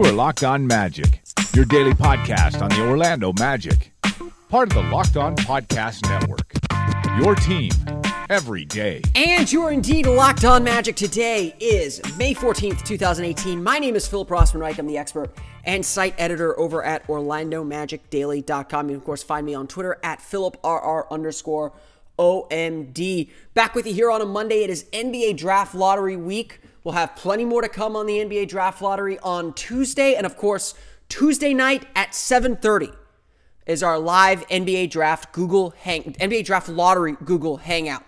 You are Locked On Magic, your daily podcast on the Orlando Magic, part of the Locked On Podcast Network. Your team every day. And you are indeed locked on magic. Today is May 14th, 2018. My name is Philip Rossman Reich. I'm the expert and site editor over at OrlandoMagicDaily.com. You can, of course, find me on Twitter at PhilipRR underscore OMD. Back with you here on a Monday. It is NBA Draft Lottery Week. We'll have plenty more to come on the NBA Draft Lottery on Tuesday. And, of course, Tuesday night at 730 is our live NBA Draft Google Hang NBA Draft Lottery Google Hangout.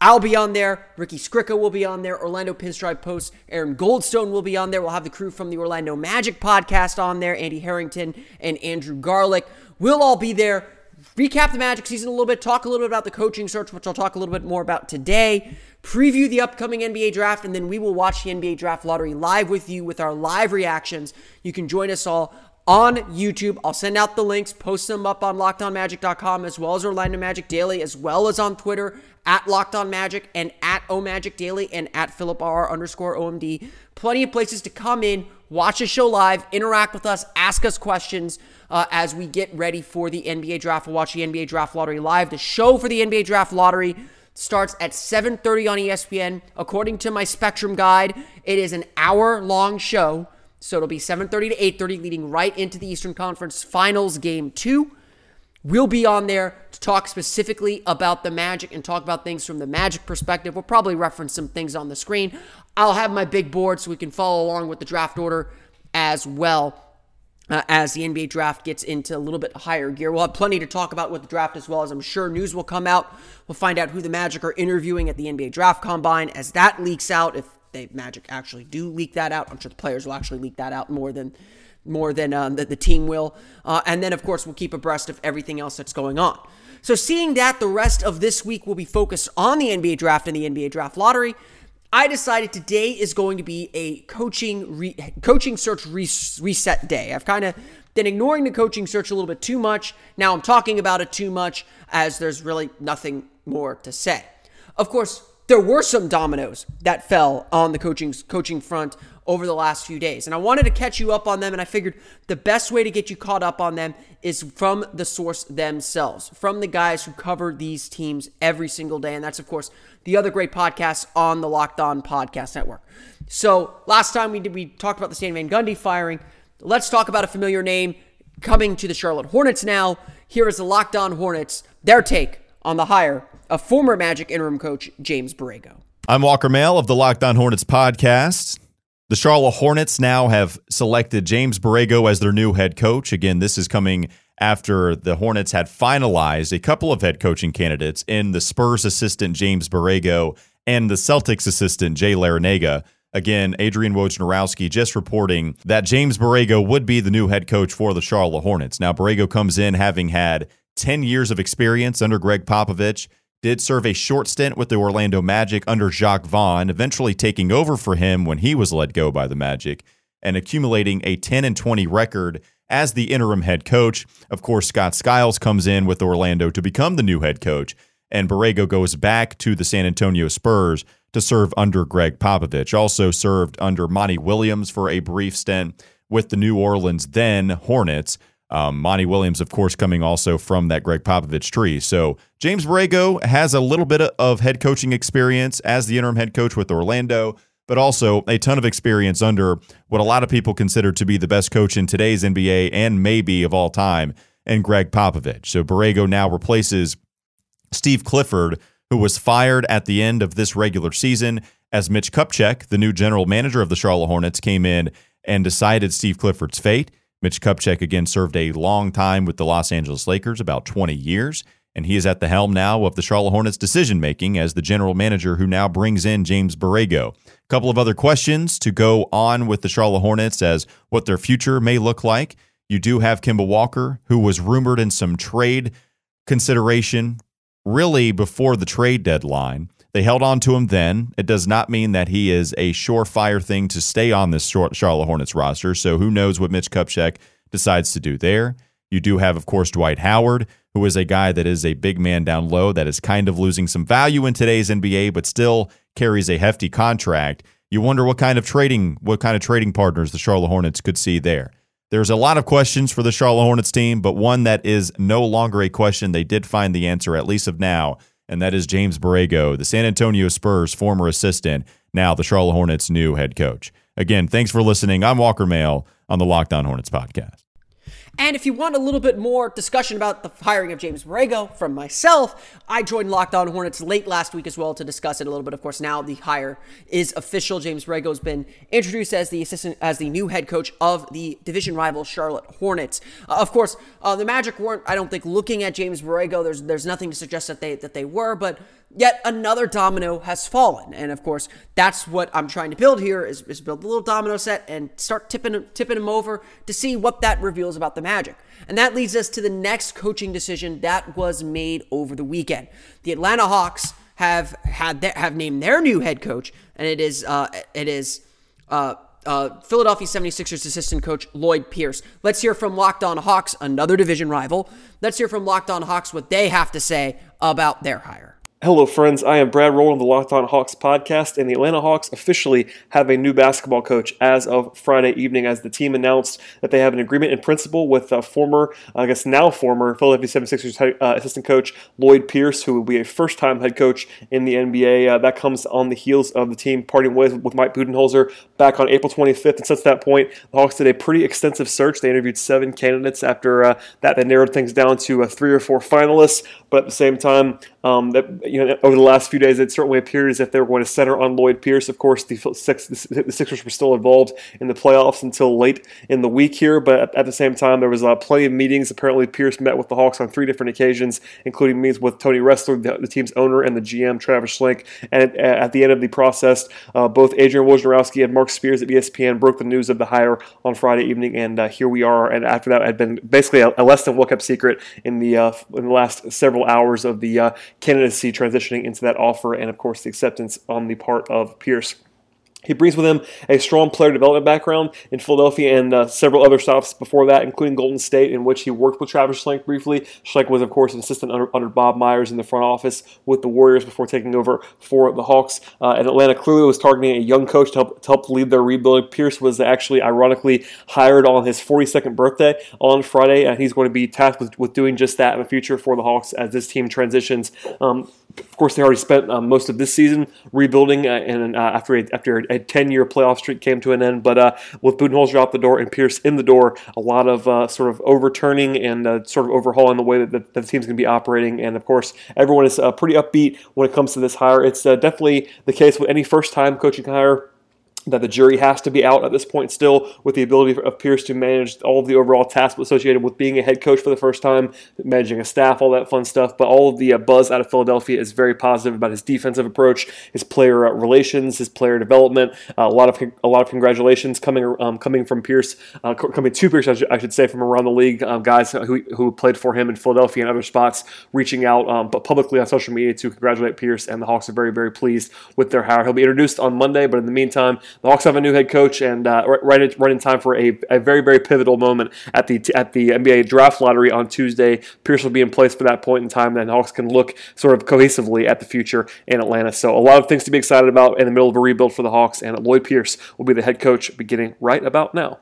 I'll be on there. Ricky Skricka will be on there. Orlando Pinstripe Post. Aaron Goldstone will be on there. We'll have the crew from the Orlando Magic podcast on there. Andy Harrington and Andrew Garlick. We'll all be there. Recap the Magic season a little bit. Talk a little bit about the coaching search, which I'll talk a little bit more about today. Preview the upcoming NBA draft, and then we will watch the NBA draft lottery live with you with our live reactions. You can join us all on YouTube. I'll send out the links, post them up on lockedonmagic.com as well as Orlando Magic Daily, as well as on Twitter at Locked On Magic and at O Magic Daily and at Philip R underscore OMD. Plenty of places to come in, watch a show live, interact with us, ask us questions uh, as we get ready for the NBA draft. We'll watch the NBA draft lottery live. The show for the NBA draft lottery starts at 7:30 on ESPN. According to my Spectrum guide, it is an hour long show. So it'll be 7:30 to 8:30 leading right into the Eastern Conference Finals game 2. We'll be on there to talk specifically about the Magic and talk about things from the Magic perspective. We'll probably reference some things on the screen. I'll have my big board so we can follow along with the draft order as well. Uh, as the NBA draft gets into a little bit higher gear. We'll have plenty to talk about with the draft as well as I'm sure news will come out. We'll find out who the Magic are interviewing at the NBA draft combine as that leaks out. If they Magic actually do leak that out, I'm sure the players will actually leak that out more than more than um, the, the, team will. Uh, and then, of course, we'll keep abreast of everything else that's going on. So, seeing that the rest of this week will be focused on the NBA draft and the NBA draft lottery, I decided today is going to be a coaching re- coaching search re- reset day. I've kind of been ignoring the coaching search a little bit too much. Now I'm talking about it too much as there's really nothing more to say. Of course, there were some dominoes that fell on the coaching coaching front over the last few days. And I wanted to catch you up on them, and I figured the best way to get you caught up on them is from the source themselves, from the guys who cover these teams every single day. And that's, of course, the other great podcasts on the Locked On Podcast Network. So last time we did we talked about the Stan Van Gundy firing. Let's talk about a familiar name coming to the Charlotte Hornets now. Here is the Locked On Hornets, their take on the hire of former Magic interim coach James Borrego. I'm Walker Mail of the Locked On Hornets podcast. The Charlotte Hornets now have selected James Borrego as their new head coach. Again, this is coming after the Hornets had finalized a couple of head coaching candidates in the Spurs assistant James Borrego and the Celtics assistant Jay Larranaga. Again, Adrian Wojnarowski just reporting that James Borrego would be the new head coach for the Charlotte Hornets. Now, Borrego comes in having had 10 years of experience under Gregg Popovich did serve a short stint with the Orlando Magic under Jacque Vaughn, eventually taking over for him when he was let go by the Magic and accumulating a 10 and 20 record as the interim head coach. Of course, Scott Skiles comes in with Orlando to become the new head coach, and Borrego goes back to the San Antonio Spurs to serve under Gregg Popovich. Also served under Monty Williams for a brief stint with the New Orleans then Hornets. Um, Monty Williams, of course, coming also from that Gregg Popovich tree. So James Borrego has a little bit of head coaching experience as the interim head coach with Orlando, but also a ton of experience under what a lot of people consider to be the best coach in today's NBA and maybe of all time, and Gregg Popovich. So Borrego now replaces Steve Clifford, who was fired at the end of this regular season, as Mitch Kupchak, the new general manager of the Charlotte Hornets, came in and decided Steve Clifford's fate. Mitch Kupchak again served a long time with the Los Angeles Lakers, about 20 years, and he is at the helm now of the Charlotte Hornets decision making as the general manager who now brings in James Borrego. A couple of other questions to go on with the Charlotte Hornets as what their future may look like. You do have Kemba Walker, who was rumored in some trade consideration really before the trade deadline. They held on to him then. It does not mean that he is a surefire thing to stay on this Charlotte Hornets roster. So who knows what Mitch Kupchak decides to do there. You do have, of course, Dwight Howard, who is a guy that is a big man down low that is kind of losing some value in today's NBA, but still carries a hefty contract. You wonder what kind of trading what kind of trading partners the Charlotte Hornets could see there. There's a lot of questions for the Charlotte Hornets team, but one that is no longer a question. They did find the answer, at least of now, and that is James Borrego, the San Antonio Spurs former assistant, now the Charlotte Hornets' new head coach. Again, thanks for listening. I'm Walker Mail on the Locked On Hornets podcast. And if you want a little bit more discussion about the hiring of James Borrego from myself, I joined Locked On Hornets late last week as well to discuss it a little bit. Of course, now the hire is official. James Borrego has been introduced as the assistant, as the new head coach of the division rival Charlotte Hornets. Uh, of course, uh, the Magic weren't, I don't think, looking at James Borrego. There's there's nothing to suggest that they that they were, but yet another domino has fallen. And of course, that's what I'm trying to build here is, is build a little domino set and start tipping tipping them over to see what that reveals about the Magic. And that leads us to the next coaching decision that was made over the weekend. The Atlanta Hawks have had their, have named their new head coach, and it is uh, it is uh, uh, Philadelphia 76ers assistant coach Lloyd Pierce. Let's hear from Locked On Hawks, another division rival. Let's hear from Locked On Hawks what they have to say about their hire. Hello, friends. I am Brad Rowland the Locked On Hawks podcast, and the Atlanta Hawks officially have a new basketball coach as of Friday evening, as the team announced that they have an agreement in principle with uh, former, I guess now former Philadelphia 76ers uh, assistant coach Lloyd Pierce, who will be a first time head coach in the NBA. Uh, that comes on the heels of the team parting ways with Mike Budenholzer back on April 25th. And since that point, the Hawks did a pretty extensive search. They interviewed seven candidates. After uh, that, they narrowed things down to uh, three or four finalists. But at the same time, um, that you know, over the last few days, it certainly appeared as if they were going to center on Lloyd Pierce. Of course, the, six, the Sixers were still involved in the playoffs until late in the week here, but at the same time, there was uh, plenty of meetings. Apparently, Pierce met with the Hawks on three different occasions, including meetings with Tony Ressler, the, the team's owner, and the GM Travis Schlenk. And at the end of the process, uh, both Adrian Wojnarowski and Marc Spears at ESPN broke the news of the hire on Friday evening, and uh, here we are. And after that, had been basically a, a less than well kept secret in the uh, in the last several hours of the uh, candidacy transitioning into that offer, and of course the acceptance on the part of Pierce. He brings with him a strong player development background in Philadelphia and uh, several other stops before that, including Golden State, in which he worked with Travis Schlenk briefly. Schlenk was, of course, an assistant under, under Bob Myers in the front office with the Warriors before taking over for the Hawks. Uh, and Atlanta clearly was targeting a young coach to help, to help lead their rebuild. Pierce was actually, ironically, hired on his 42nd birthday on Friday, and he's going to be tasked with, with doing just that in the future for the Hawks as this team transitions. Um, of course, they already spent uh, most of this season rebuilding, uh, and uh, after a, after a 10 year playoff streak came to an end. But uh, with Budenholzer out the door and Pierce in the door, a lot of uh, sort of overturning and uh, sort of overhauling the way that, that the team's going to be operating. And of course, everyone is pretty upbeat when it comes to this hire. It's definitely the case with any first time coaching hire that the jury has to be out at this point still with the ability of Pierce to manage all of the overall tasks associated with being a head coach for the first time, managing a staff, all that fun stuff. But all of the uh, buzz out of Philadelphia is very positive about his defensive approach, his player uh, relations, his player development. Uh, a lot of a lot of congratulations coming um, coming from Pierce, uh, coming to Pierce, I should, I should, say, from around the league. Um, guys who, who played for him in Philadelphia and other spots, reaching out um, but publicly on social media to congratulate Pierce, and the Hawks are very very pleased with their hire. He'll be introduced on Monday, but in the meantime, the Hawks have a new head coach, and uh, right, in, right in time for a, a very very pivotal moment at the at the NBA draft lottery on Tuesday. Pierce will be in place for that point in time. Then Hawks can look sort of cohesively at the future in Atlanta. So a lot of things to be excited about in the middle of a rebuild for the Hawks, and Lloyd Pierce will be the head coach beginning right about now.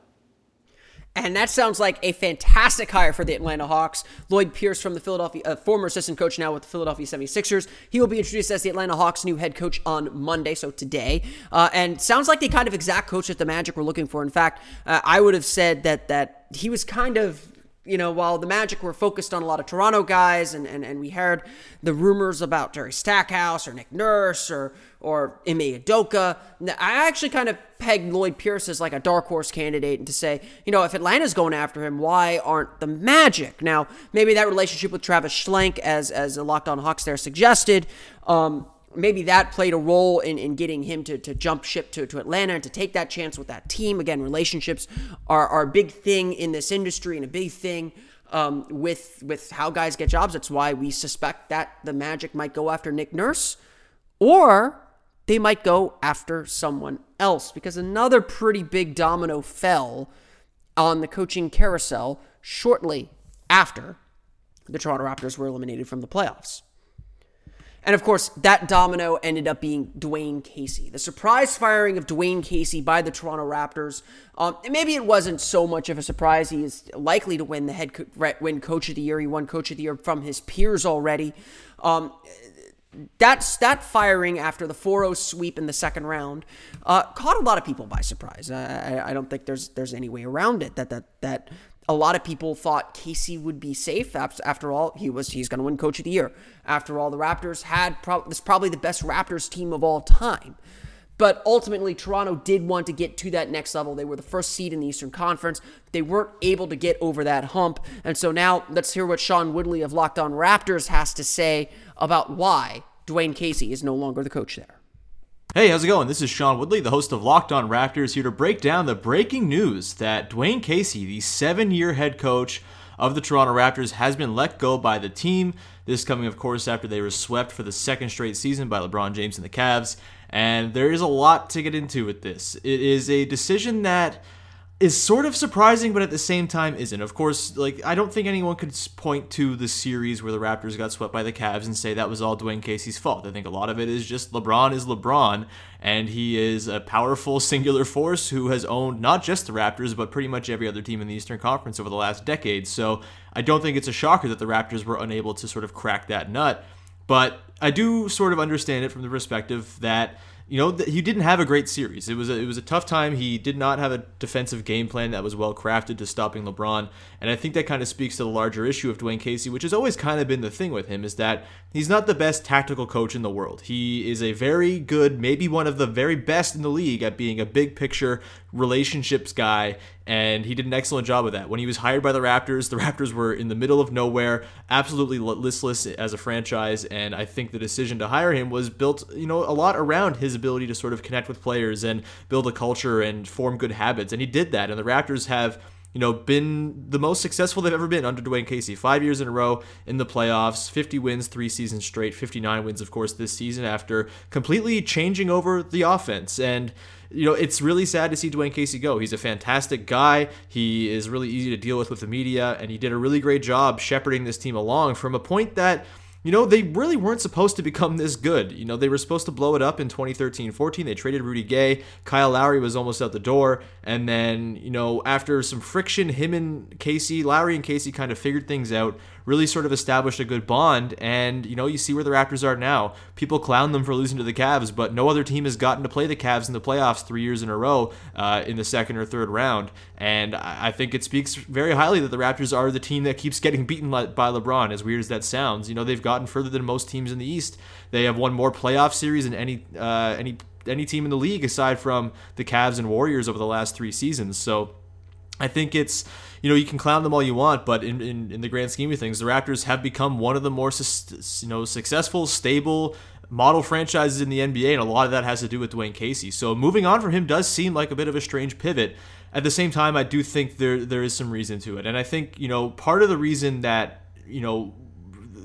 And that sounds like a fantastic hire for the Atlanta Hawks. Lloyd Pierce from the Philadelphia, uh, former assistant coach now with the Philadelphia 76ers. He will be introduced as the Atlanta Hawks' new head coach on Monday, so today. Uh, and sounds like the kind of exact coach that the Magic were looking for. In fact, uh, I would have said that that he was kind of you know, while the Magic were focused on a lot of Toronto guys, and, and, and we heard the rumors about Jerry Stackhouse or Nick Nurse or or Ime Udoka, I actually kind of pegged Lloyd Pierce as like a dark horse candidate, and to say, you know, if Atlanta's going after him, why aren't the Magic? Now, maybe that relationship with Travis Schlenk, as as a Locked On Hawks there suggested, um, maybe that played a role in, in getting him to, to jump ship to, to Atlanta and to take that chance with that team. Again, relationships are, are a big thing in this industry and a big thing um, with with how guys get jobs. That's why we suspect that the Magic might go after Nick Nurse, or they might go after someone else because another pretty big domino fell on the coaching carousel shortly after the Toronto Raptors were eliminated from the playoffs. And of course, that domino ended up being Dwane Casey. The surprise firing of Dwane Casey by the Toronto Raptors. Um, maybe it wasn't so much of a surprise. He is likely to win the head co- win Coach of the Year. He won Coach of the Year from his peers already. Um, that's that firing after the 4-0 sweep in the second round uh, caught a lot of people by surprise. I, I, don't think there's there's any way around it. That that that a lot of people thought Casey would be safe. After all, he was he's going to win Coach of the Year. After all, the Raptors had pro- this probably the best Raptors team of all time. But ultimately, Toronto did want to get to that next level. They were the first seed in the Eastern Conference. They weren't able to get over that hump. And so now let's hear what Sean Woodley of Locked On Raptors has to say about why Dwane Casey is no longer the coach there. Hey, how's it going? This is Sean Woodley, the host of Locked On Raptors, here to break down the breaking news that Dwane Casey, the seven year head coach of the Toronto Raptors, has been let go by the team. This coming, of course, after they were swept for the second straight season by LeBron James and the Cavs. And there is a lot to get into with this. It is a decision that is sort of surprising, but at the same time isn't. Of course, like I don't think anyone could point to the series where the Raptors got swept by the Cavs and say that was all Dwane Casey's fault. I think a lot of it is just LeBron is LeBron, and he is a powerful singular force who has owned not just the Raptors, but pretty much every other team in the Eastern Conference over the last decade. So I don't think it's a shocker that the Raptors were unable to sort of crack that nut. But I do sort of understand it from the perspective that you know, he didn't have a great series. It was a, it was a tough time. He did not have a defensive game plan that was well crafted to stopping LeBron, and I think that kind of speaks to the larger issue of Dwane Casey, which has always kind of been the thing with him is that he's not the best tactical coach in the world. He is a very good, maybe one of the very best in the league at being a big picture relationships guy, and he did an excellent job of that. When he was hired by the Raptors, the Raptors were in the middle of nowhere, absolutely listless as a franchise, and I think the decision to hire him was built, you know, a lot around his ability to sort of connect with players and build a culture and form good habits, and he did that. And the Raptors have you know, been the most successful they've ever been under Dwane Casey. Five years in a row in the playoffs, 50 wins, three seasons straight, 59 wins, of course, this season after completely changing over the offense. And you know, it's really sad to see Dwane Casey go. He's a fantastic guy. He is really easy to deal with with the media, and he did a really great job shepherding this team along from a point that you know, they really weren't supposed to become this good. You know, they were supposed to blow it up in 2013 14. They traded Rudy Gay. Kyle Lowry was almost out the door. And then, you know, after some friction, him and Casey, Lowry and Casey kind of figured things out, really sort of established a good bond. And, you know, you see where the Raptors are now. People clown them for losing to the Cavs, but no other team has gotten to play the Cavs in the playoffs three years in a row uh, in the second or third round. And I think it speaks very highly that the Raptors are the team that keeps getting beaten by LeBron, as weird as that sounds. You know, they've gotten further than most teams in the East. They have won more playoff series than any uh, any any team in the league aside from the Cavs and Warriors over the last three seasons. So I think it's you know you can clown them all you want, but in, in, in the grand scheme of things, the Raptors have become one of the more you know successful, stable model franchises in the NBA, and a lot of that has to do with Dwane Casey. So moving on from him does seem like a bit of a strange pivot. At the same time, I do think there there is some reason to it, and I think you know part of the reason that you know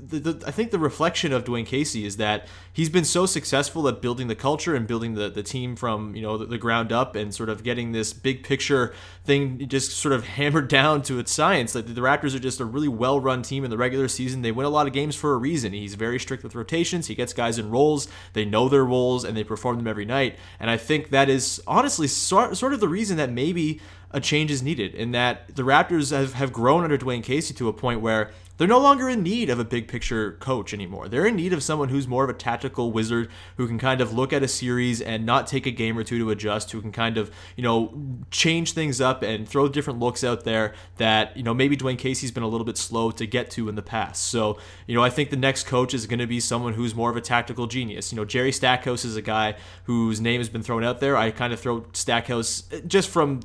the, the, I think the reflection of Dwane Casey is that he's been so successful at building the culture and building the, the team from you know the, the, ground up and sort of getting this big picture thing just sort of hammered down to its science. Like the Raptors are just a really well run team in the regular season. They win a lot of games for a reason. He's very strict with rotations. He gets guys in roles. They know their roles and they perform them every night. And I think that is honestly sort, of the reason that maybe a change is needed in that the Raptors have, have grown under Dwane Casey to a point where they're no longer in need of a big picture coach anymore. They're in need of someone who's more of a tactical wizard who can kind of look at a series and not take a game or two to adjust, who can kind of, you know, change things up and throw different looks out there that, you know, maybe Dwane Casey's been a little bit slow to get to in the past. So, you know, I think the next coach is going to be someone who's more of a tactical genius. You know, Jerry Stackhouse is a guy whose name has been thrown out there. I kind of throw Stackhouse just from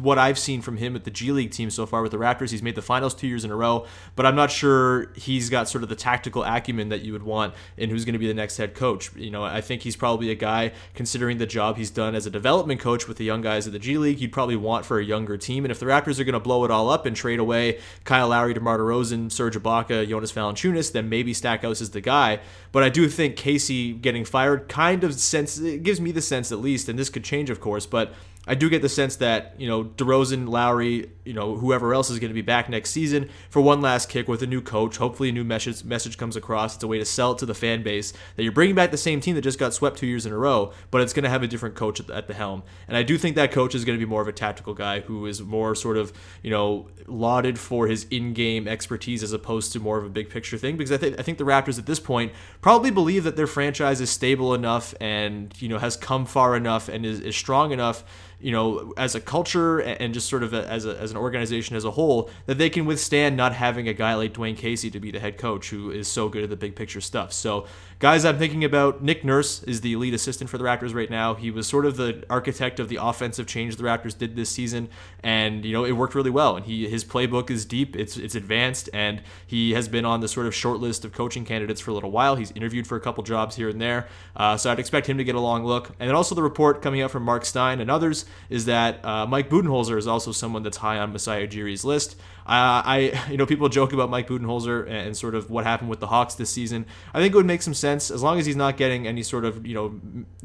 what I've seen from him at the G League team so far with the Raptors. He's made the finals two years in a row, but I'm not sure he's got sort of the tactical acumen that you would want in who's going to be the next head coach. You know, I think he's probably a guy, considering the job he's done as a development coach with the young guys at the G League, you'd probably want for a younger team. And if the Raptors are going to blow it all up and trade away Kyle Lowry, DeMar DeRozan, Serge Ibaka, Jonas Valanciunas, then maybe Stackhouse is the guy. But I do think Casey getting fired kind of sense, it gives me the sense at least, and this could change, of course, but I do get the sense that you know DeRozan, Lowry, you know whoever else is going to be back next season for one last kick with a new coach. Hopefully, a new message message comes across. It's a way to sell it to the fan base that you're bringing back the same team that just got swept two years in a row, but it's going to have a different coach at the, at the helm. And I do think that coach is going to be more of a tactical guy who is more sort of you know lauded for his in-game expertise as opposed to more of a big picture thing. Because I think I think the Raptors at this point probably believe that their franchise is stable enough and you know has come far enough and is, is strong enough you know, as a culture and just sort of a, as, a, as an organization as a whole, that they can withstand not having a guy like Dwane Casey to be the head coach who is so good at the big picture stuff. So Guys, I'm thinking about Nick Nurse is the lead assistant for the Raptors right now. He was sort of the architect of the offensive change the Raptors did this season, and you know it worked really well. And he his playbook is deep, it's it's advanced, and he has been on the sort of short list of coaching candidates for a little while. He's interviewed for a couple jobs here and there, uh, so I'd expect him to get a long look. And then also the report coming out from Marc Stein and others is that uh, Mike Budenholzer is also someone that's high on Masai Ujiri's list. Uh, I, you know, people joke about Mike Budenholzer and sort of what happened with the Hawks this season. I think it would make some sense as long as he's not getting any sort of, you know,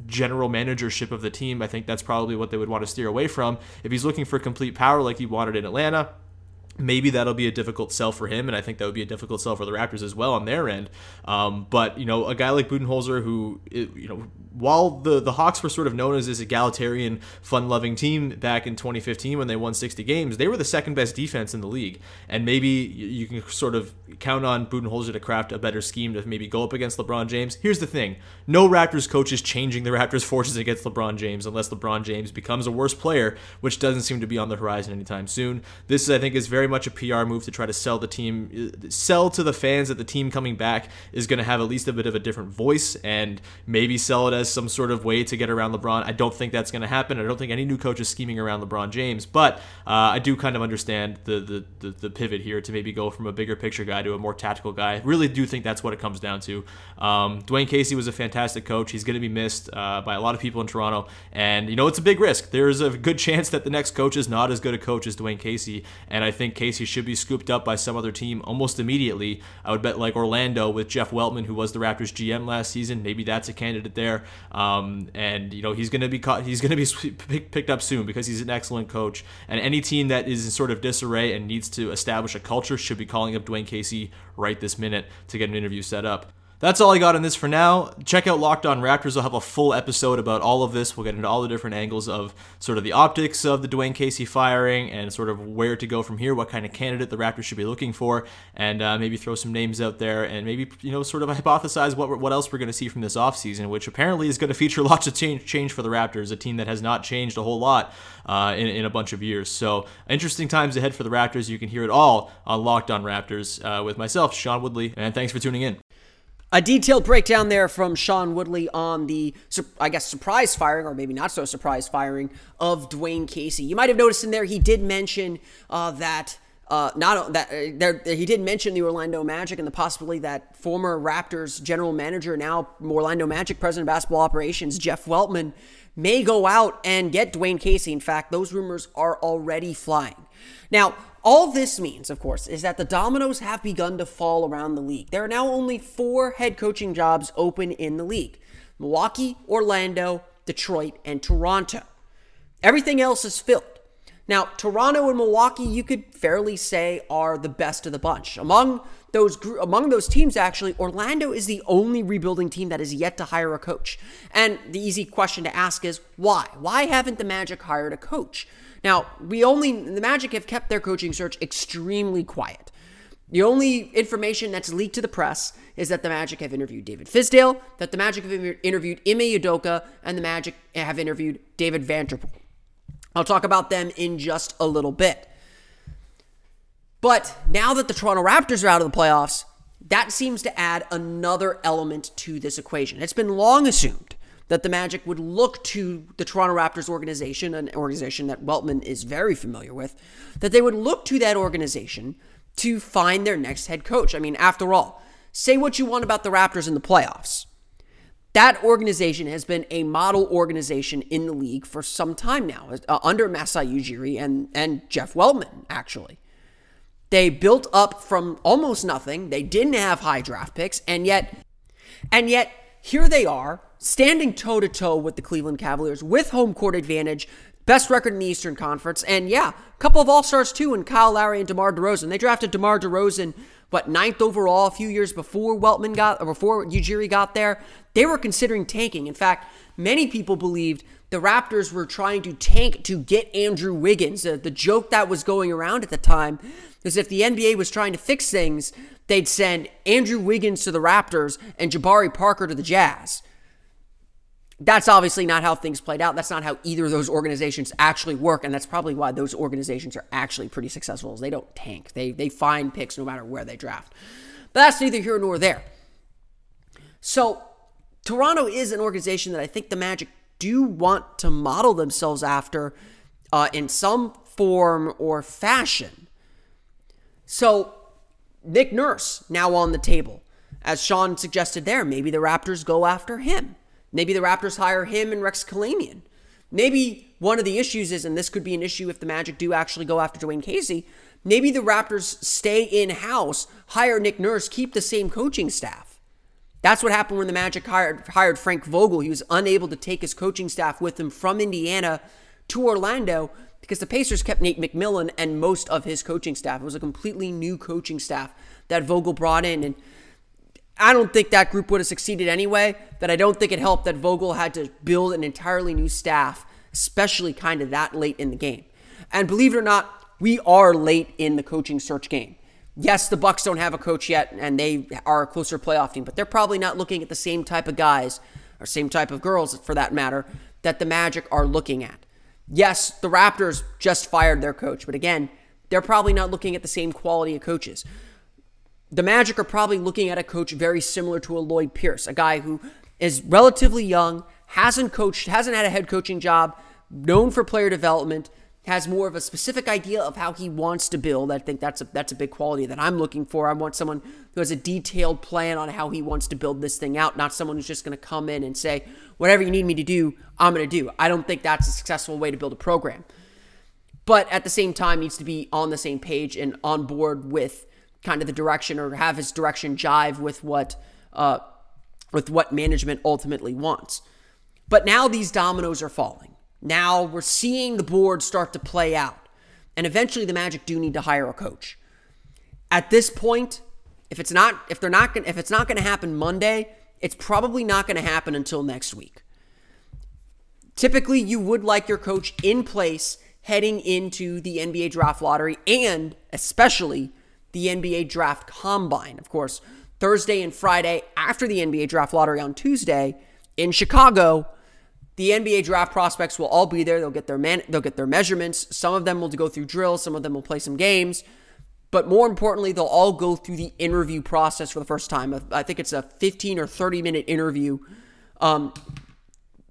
general managership of the team. I think that's probably what they would want to steer away from. If he's looking for complete power like he wanted in Atlanta, maybe that'll be a difficult sell for him, and I think that would be a difficult sell for the Raptors as well on their end. Um, but you know, a guy like Budenholzer, who you know while the, the Hawks were sort of known as this egalitarian, fun loving team back in 2015 when they won 60 games, they were the second best defense in the league. And maybe you can sort of count on Budenholzer to craft a better scheme to maybe go up against LeBron James. Here's the thing no Raptors coach is changing the Raptors' forces against LeBron James unless LeBron James becomes a worse player, which doesn't seem to be on the horizon anytime soon. This, I think, is very much a PR move to try to sell the team, sell to the fans that the team coming back is going to have at least a bit of a different voice and maybe sell it as some sort of way to get around LeBron. I don't think that's going to happen. I don't think any new coach is scheming around LeBron James, but uh, I do kind of understand the, the, the the pivot here to maybe go from a bigger picture guy to a more tactical guy. Really do think that's what it comes down to. Um, Dwane Casey was a fantastic coach. He's going to be missed uh, by a lot of people in Toronto, and you know it's a big risk. There's a good chance that the next coach is not as good a coach as Dwane Casey, and I think Casey should be scooped up by some other team almost immediately. I would bet like Orlando with Jeff Weltman, who was the Raptors GM last season. Maybe that's a candidate there. Um, and you know he's going to be caught, he's going to be picked up soon because he's an excellent coach. And any team that is in sort of disarray and needs to establish a culture should be calling up Dwane Casey right this minute to get an interview set up. That's all I got on this for now. Check out Locked On Raptors. I'll have a full episode about all of this. We'll get into all the different angles of sort of the optics of the Dwane Casey firing and sort of where to go from here, what kind of candidate the Raptors should be looking for, and uh, maybe throw some names out there and maybe, you know, sort of hypothesize what, what else we're going to see from this offseason, which apparently is going to feature lots of change, change for the Raptors, a team that has not changed a whole lot uh, in, in a bunch of years. So, interesting times ahead for the Raptors. You can hear it all on Locked On Raptors uh, with myself, Sean Woodley, and thanks for tuning in. A detailed breakdown there from Sean Woodley on the, I guess, surprise firing, or maybe not so surprise firing, of Dwane Casey. You might have noticed in there he did mention uh, that. Uh, not that uh, there, he did mention the Orlando Magic and the possibility that former Raptors general manager, now Orlando Magic president of basketball operations, Jeff Weltman, may go out and get Dwane Casey. In fact, those rumors are already flying. Now, all this means, of course, is that the dominoes have begun to fall around the league. There are now only four head coaching jobs open in the league Milwaukee, Orlando, Detroit, and Toronto. Everything else is filled. Now, Toronto and Milwaukee, you could fairly say, are the best of the bunch. Among those among those teams, actually, Orlando is the only rebuilding team that is yet to hire a coach. And the easy question to ask is why? Why haven't the Magic hired a coach? Now, we only, the Magic have kept their coaching search extremely quiet. The only information that's leaked to the press is that the Magic have interviewed David Fizdale, that the Magic have interviewed Ime Udoka, and the Magic have interviewed David Vanterpool. I'll talk about them in just a little bit. But now that the Toronto Raptors are out of the playoffs, that seems to add another element to this equation. It's been long assumed that the Magic would look to the Toronto Raptors organization, an organization that Weltman is very familiar with, that they would look to that organization to find their next head coach. I mean, after all, say what you want about the Raptors in the playoffs. That organization has been a model organization in the league for some time now, uh, under Masai Ujiri and, and Jeff Weltman, actually. They built up from almost nothing. They didn't have high draft picks, and yet, and yet here they are standing toe to toe with the Cleveland Cavaliers with home court advantage, Best record in the Eastern Conference. And yeah, a couple of All Stars too, and Kyle Lowry and DeMar DeRozan. They drafted DeMar DeRozan, what, ninth overall a few years before Weltman got, or before Ujiri got there. They were considering tanking. In fact, many people believed the Raptors were trying to tank to get Andrew Wiggins. Uh, the joke that was going around at the time is if the NBA was trying to fix things, they'd send Andrew Wiggins to the Raptors and Jabari Parker to the Jazz. That's obviously not how things played out. That's not how either of those organizations actually work, and that's probably why those organizations are actually pretty successful. Is they don't tank. They they find picks no matter where they draft. But that's neither here nor there. So Toronto is an organization that I think the Magic do want to model themselves after uh, in some form or fashion. So Nick Nurse now on the table. As Sean suggested there, maybe the Raptors go after him. Maybe the Raptors hire him and Rex Kalamian. Maybe one of the issues is, and this could be an issue if the Magic do actually go after Dwane Casey, maybe the Raptors stay in house, hire Nick Nurse, keep the same coaching staff. That's what happened when the Magic hired, hired Frank Vogel. He was unable to take his coaching staff with him from Indiana to Orlando because the Pacers kept Nate McMillan and most of his coaching staff. It was a completely new coaching staff that Vogel brought in. And I don't think that group would have succeeded anyway. That I don't think it helped that Vogel had to build an entirely new staff, especially kind of that late in the game. And believe it or not, we are late in the coaching search game. Yes, the Bucks don't have a coach yet, and they are a closer playoff team, but they're probably not looking at the same type of guys or same type of girls, for that matter, that the Magic are looking at. Yes, the Raptors just fired their coach, but again, they're probably not looking at the same quality of coaches the Magic are probably looking at a coach very similar to a Lloyd Pierce, a guy who is relatively young, hasn't coached, hasn't had a head coaching job, known for player development, has more of a specific idea of how he wants to build. I think that's a that's a big quality that I'm looking for. I want someone who has a detailed plan on how he wants to build this thing out, not someone who's just going to come in and say, "Whatever you need me to do, I'm going to do." I don't think that's a successful way to build a program. But at the same time needs to be on the same page and on board with kind of the direction or have his direction jive with what uh, with what management ultimately wants. But now these dominoes are falling. Now we're seeing the board start to play out. And eventually the Magic do need to hire a coach. At this point, if it's not if they're not gonna, if it's not going to happen Monday, it's probably not going to happen until next week. Typically, you would like your coach in place heading into the NBA draft lottery and especially the NBA Draft Combine. Of course, Thursday and Friday after the NBA Draft Lottery on Tuesday in Chicago, the NBA draft prospects will all be there. They'll get their man, they'll get their measurements. Some of them will go through drills, some of them will play some games. But more importantly, they'll all go through the interview process for the first time. I think it's a 15 or 30 minute interview um,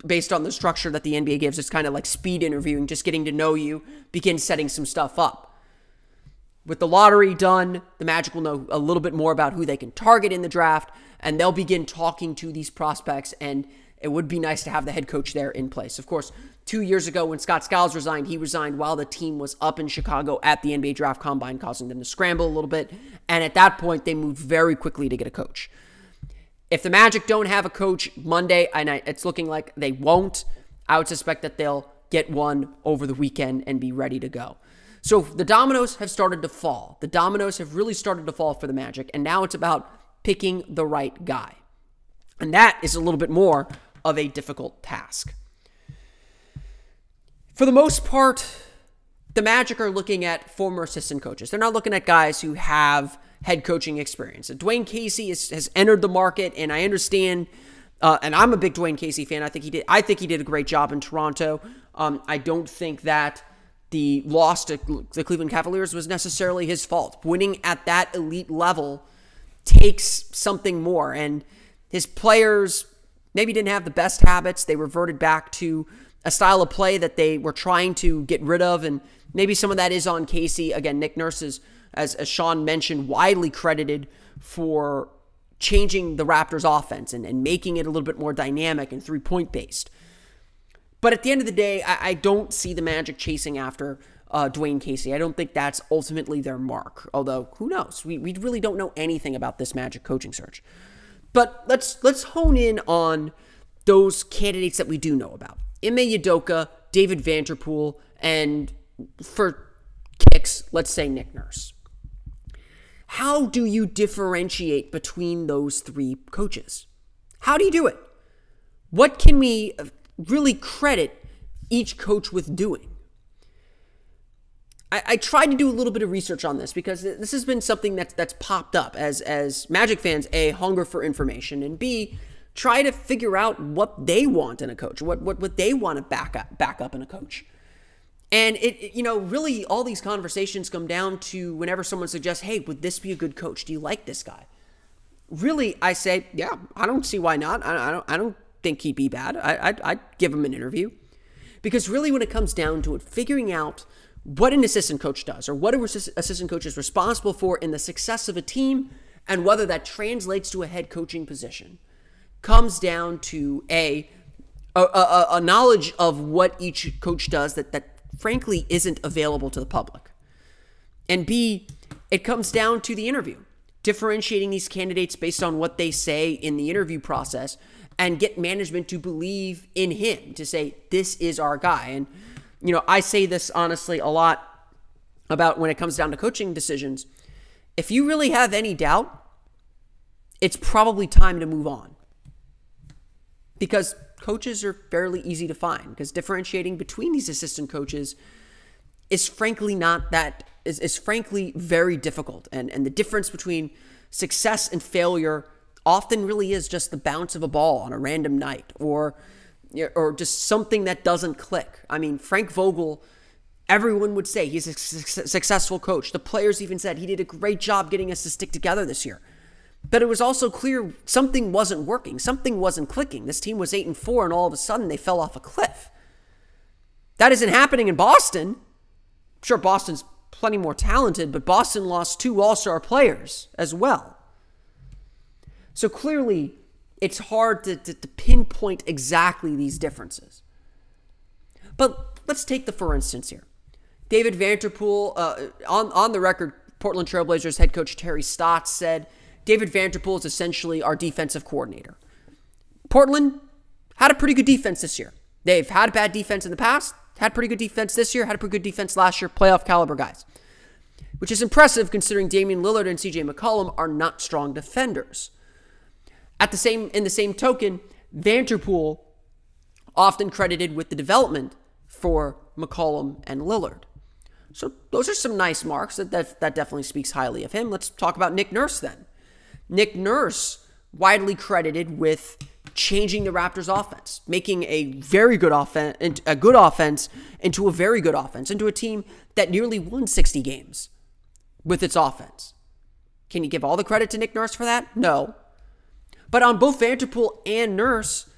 based on the structure that the NBA gives. It's kind of like speed interviewing, just getting to know you, begin setting some stuff up. With the lottery done, the Magic will know a little bit more about who they can target in the draft, and they'll begin talking to these prospects. And it would be nice to have the head coach there in place. Of course, two years ago when Scott Skiles resigned, he resigned while the team was up in Chicago at the NBA Draft Combine, causing them to scramble a little bit. And at that point, they moved very quickly to get a coach. If the Magic don't have a coach Monday, and it's looking like they won't, I would suspect that they'll get one over the weekend and be ready to go. So the dominoes have started to fall. The dominoes have really started to fall for the Magic, and now it's about picking the right guy. And that is a little bit more of a difficult task. For the most part, the Magic are looking at former assistant coaches. They're not looking at guys who have head coaching experience. Dwane Casey is, has entered the market, and I understand. Uh, and I'm a big Dwane Casey fan. I think he did. I think he did a great job in Toronto. Um, I don't think that the loss to the Cleveland Cavaliers was necessarily his fault. Winning at that elite level takes something more. And his players maybe didn't have the best habits. They reverted back to a style of play that they were trying to get rid of. And maybe some of that is on Casey. Again, Nick Nurse is, as, as Sean mentioned, widely credited for changing the Raptors offense and, and making it a little bit more dynamic and three point based. But at the end of the day, I, I don't see the Magic chasing after uh, Dwane Casey. I don't think that's ultimately their mark. Although, who knows? We, we really don't know anything about this Magic coaching search. But let's let's hone in on those candidates that we do know about. Ime Udoka David Vanterpool, and for kicks, let's say Nick Nurse. How do you differentiate between those three coaches? How do you do it? What can we really credit each coach with doing? I, I, tried to do a little bit of research on this because this has been something that's that's popped up as as Magic fans a hunger for information and b try to figure out what they want in a coach, what what what they want to back up back up in a coach. And it, it, you know, really all these conversations come down to whenever someone suggests, "Hey, would this be a good coach? Do you like this guy?" Really, I say, "Yeah, I don't see why not. I, I don't I don't think he'd be bad. I I'd, I'd give him an interview." Because really when it comes down to it, figuring out what an assistant coach does or what an assistant coach is responsible for in the success of a team and whether that translates to a head coaching position comes down to a a, a, a knowledge of what each coach does that that frankly isn't available to the public and b it comes down to the interview differentiating these candidates based on what they say in the interview process and get management to believe in him to say this is our guy and you know, I say this honestly a lot about when it comes down to coaching decisions. If you really have any doubt, it's probably time to move on. Because coaches are fairly easy to find because differentiating between these assistant coaches is frankly not that is, is frankly very difficult. And and the difference between success and failure often really is just the bounce of a ball on a random night or or just something that doesn't click. I mean, Frank Vogel, everyone would say he's a successful coach. The players even said he did a great job getting us to stick together this year. But it was also clear something wasn't working, something wasn't clicking. This team was 8 and 4 and all of a sudden they fell off a cliff. That isn't happening in Boston. I'm sure Boston's plenty more talented, but Boston lost two All-Star players as well. So clearly it's hard to, to, to pinpoint exactly these differences. But let's take the for instance here. David Vanterpool, uh, on, on the record, Portland Trailblazers head coach Terry Stotts said David Vanterpool is essentially our defensive coordinator. Portland had a pretty good defense this year. They've had bad defense in the past, had pretty good defense this year, had a pretty good defense last year, playoff caliber guys. Which is impressive considering Damian Lillard and CJ McCollum are not strong defenders. At the same in the same token, Vanterpool often credited with the development for McCollum and Lillard. So those are some nice marks. That, that, that definitely speaks highly of him. Let's talk about Nick Nurse then. Nick Nurse, widely credited with changing the Raptors offense, making a very good offense, a good offense into a very good offense, into a team that nearly won 60 games with its offense. Can you give all the credit to Nick Nurse for that? No. But on both Vanterpool and Nurse,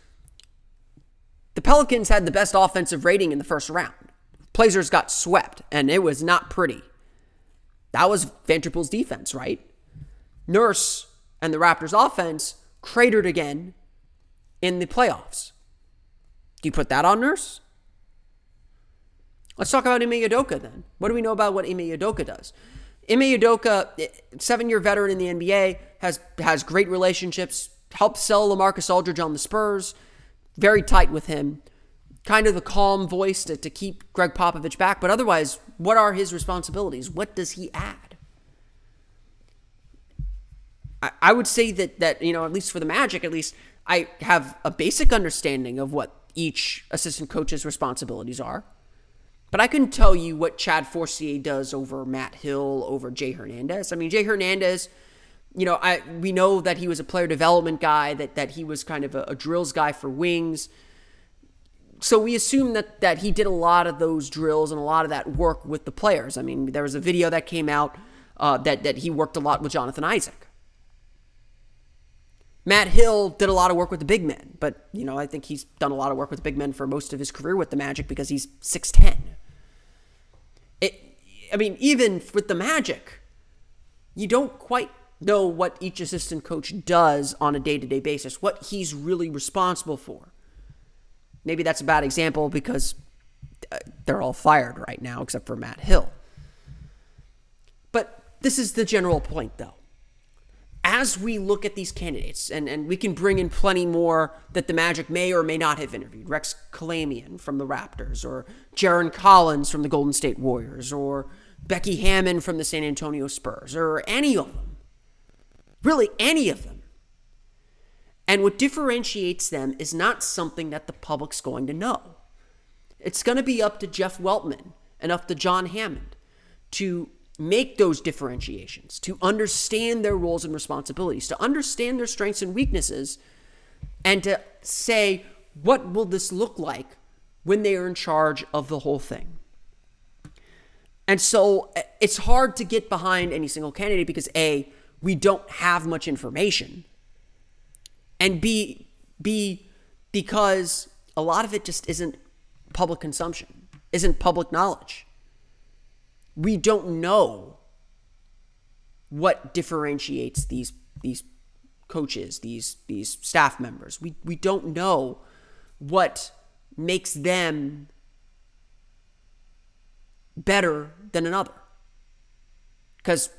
the Pelicans had the best offensive rating in the first round. Blazers got swept, and it was not pretty. That was Vanterpool's defense, right? Nurse and the Raptors' offense cratered again in the playoffs. Do you put that on Nurse? Let's talk about Ime then. What do we know about what Ime does? Ime Udoka, seven-year veteran in the NBA, has has great relationships helped sell LaMarcus Aldridge on the Spurs. Very tight with him. Kind of the calm voice to, to keep Gregg Popovich back. But otherwise, what are his responsibilities? What does he add? I, I would say that, that, you know, at least for the Magic, at least, I have a basic understanding of what each assistant coach's responsibilities are. But I couldn't tell you what Chad Forcier does over Matt Hill, over Jay Hernandez. I mean, Jay Hernandez you know, I we know that he was a player development guy, that that he was kind of a, a drills guy for wings. So we assume that that he did a lot of those drills and a lot of that work with the players. I mean, there was a video that came out uh, that that he worked a lot with Jonathan Isaac. Matt Hill did a lot of work with the big men, but you know, I think he's done a lot of work with the big men for most of his career with the Magic because he's 6'10. It I mean, even with the Magic, you don't quite know what each assistant coach does on a day to day basis, what he's really responsible for. Maybe that's a bad example because uh, they're all fired right now, except for Matt Hill. But this is the general point, though. as we look at these candidates, and, and we can bring in plenty more that the Magic may or may not have interviewed Rex Kalamian from the Raptors, or Jarron Collins from the Golden State Warriors, or Becky Hammond from the San Antonio Spurs, or any of them. Really, any of them. And what differentiates them is not something that the public's going to know. It's going to be up to Jeff Weltman and up to John Hammond to make those differentiations, to understand their roles and responsibilities, to understand their strengths and weaknesses, and to say, what will this look like when they are in charge of the whole thing? And so eh, it's hard to get behind any single candidate because A, we don't have much information. And B, B, because a lot of it just isn't public consumption, isn't public knowledge we don't know what differentiates these these coaches, these these staff members. We we don't know what makes them better than another. Cuz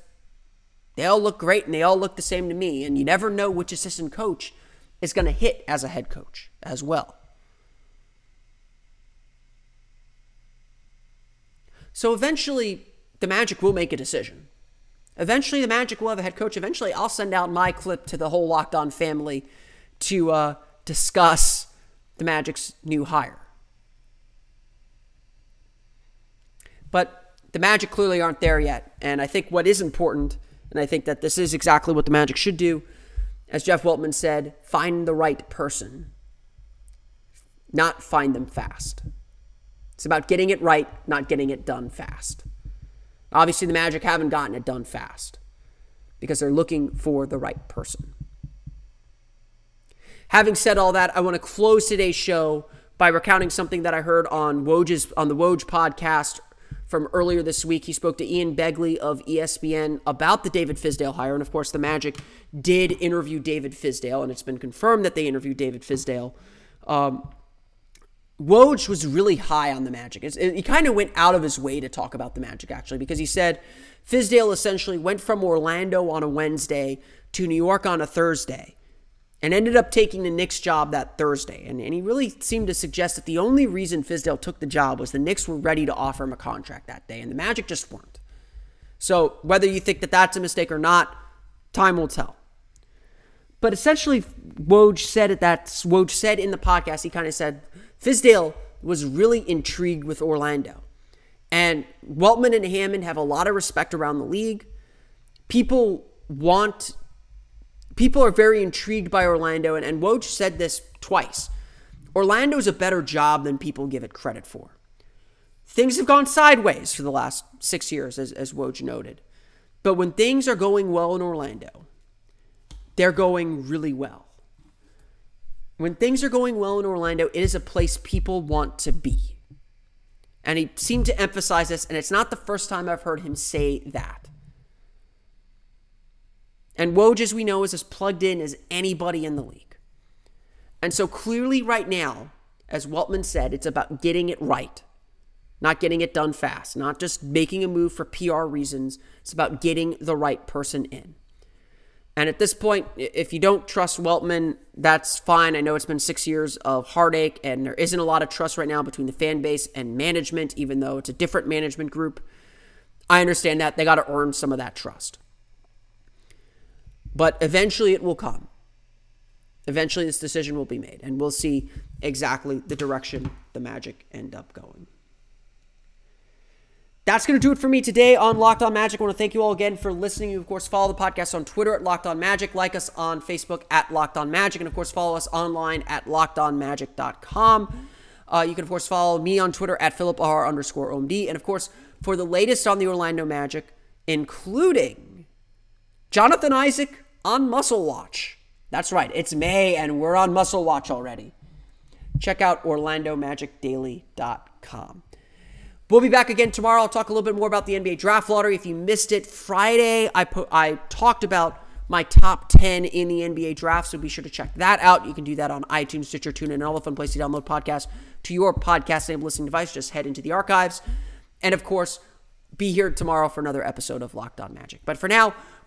they all look great and they all look the same to me and you never know which assistant coach is going to hit as a head coach as well. So eventually the Magic will make a decision. Eventually, the Magic will have a head coach. Eventually, I'll send out my clip to the whole Locked On family to uh, discuss the Magic's new hire. But the Magic clearly aren't there yet. And I think what is important, and I think that this is exactly what the Magic should do, as Jeff Weltman said, find the right person, not find them fast. It's about getting it right, not getting it done fast. Obviously, the Magic haven't gotten it done fast because they're looking for the right person. Having said all that, I want to close today's show by recounting something that I heard on Woj's on the Woj podcast from earlier this week. He spoke to Ian Begley of ESPN about the David Fizdale hire, and of course, the Magic did interview David Fizdale, and it's been confirmed that they interviewed David Fizdale. Um, Woj was really high on the Magic. It, he kind of went out of his way to talk about the Magic, actually, because he said Fizdale essentially went from Orlando on a Wednesday to New York on a Thursday and ended up taking the Knicks job that Thursday. And, and he really seemed to suggest that the only reason Fizdale took the job was the Knicks were ready to offer him a contract that day, and the Magic just weren't. So whether you think that that's a mistake or not, time will tell. But essentially, Woj said. That Woj said in the podcast, he kind of said Fizdale was really intrigued with Orlando. And Weltman and Hammond have a lot of respect around the league. People want, people are very intrigued by Orlando. And, and Woj said this twice Orlando's a better job than people give it credit for. Things have gone sideways for the last six years, as, as Woj noted. But when things are going well in Orlando, they're going really well. When things are going well in Orlando, it is a place people want to be. And he seemed to emphasize this, and it's not the first time I've heard him say that. And Woj, as we know, is as plugged in as anybody in the league. And so clearly, right now, as Weltman said, it's about getting it right, not getting it done fast, not just making a move for PR reasons. It's about getting the right person in. And at this point, if you don't trust Weltman, that's fine. I know it's been six years of heartache, and there isn't a lot of trust right now between the fan base and management, even though it's a different management group. I understand that. They got to earn some of that trust. But eventually it will come. Eventually, this decision will be made, and we'll see exactly the direction the Magic end up going. That's going to do it for me today on Locked On Magic. I want to thank you all again for listening. You, of course, follow the podcast on Twitter at Locked On Magic, like us on Facebook at Locked On Magic, and of course, follow us online at lockedonmagic.com. Uh, you can, of course, follow me on Twitter at Philip R underscore OMD. And of course, for the latest on the Orlando Magic, including Jonathan Isaac on Muscle Watch. That's right, it's May and we're on Muscle Watch already. Check out OrlandoMagicDaily.com. We'll be back again tomorrow. I'll talk a little bit more about the NBA draft lottery. If you missed it, Friday I put I talked about my top 10 in the NBA draft, so be sure to check that out. You can do that on iTunes, Stitcher, TuneIn, and all the fun places to download podcasts to your podcast enabled listening device. Just head into the archives. And of course, be here tomorrow for another episode of Locked On Magic. But for now,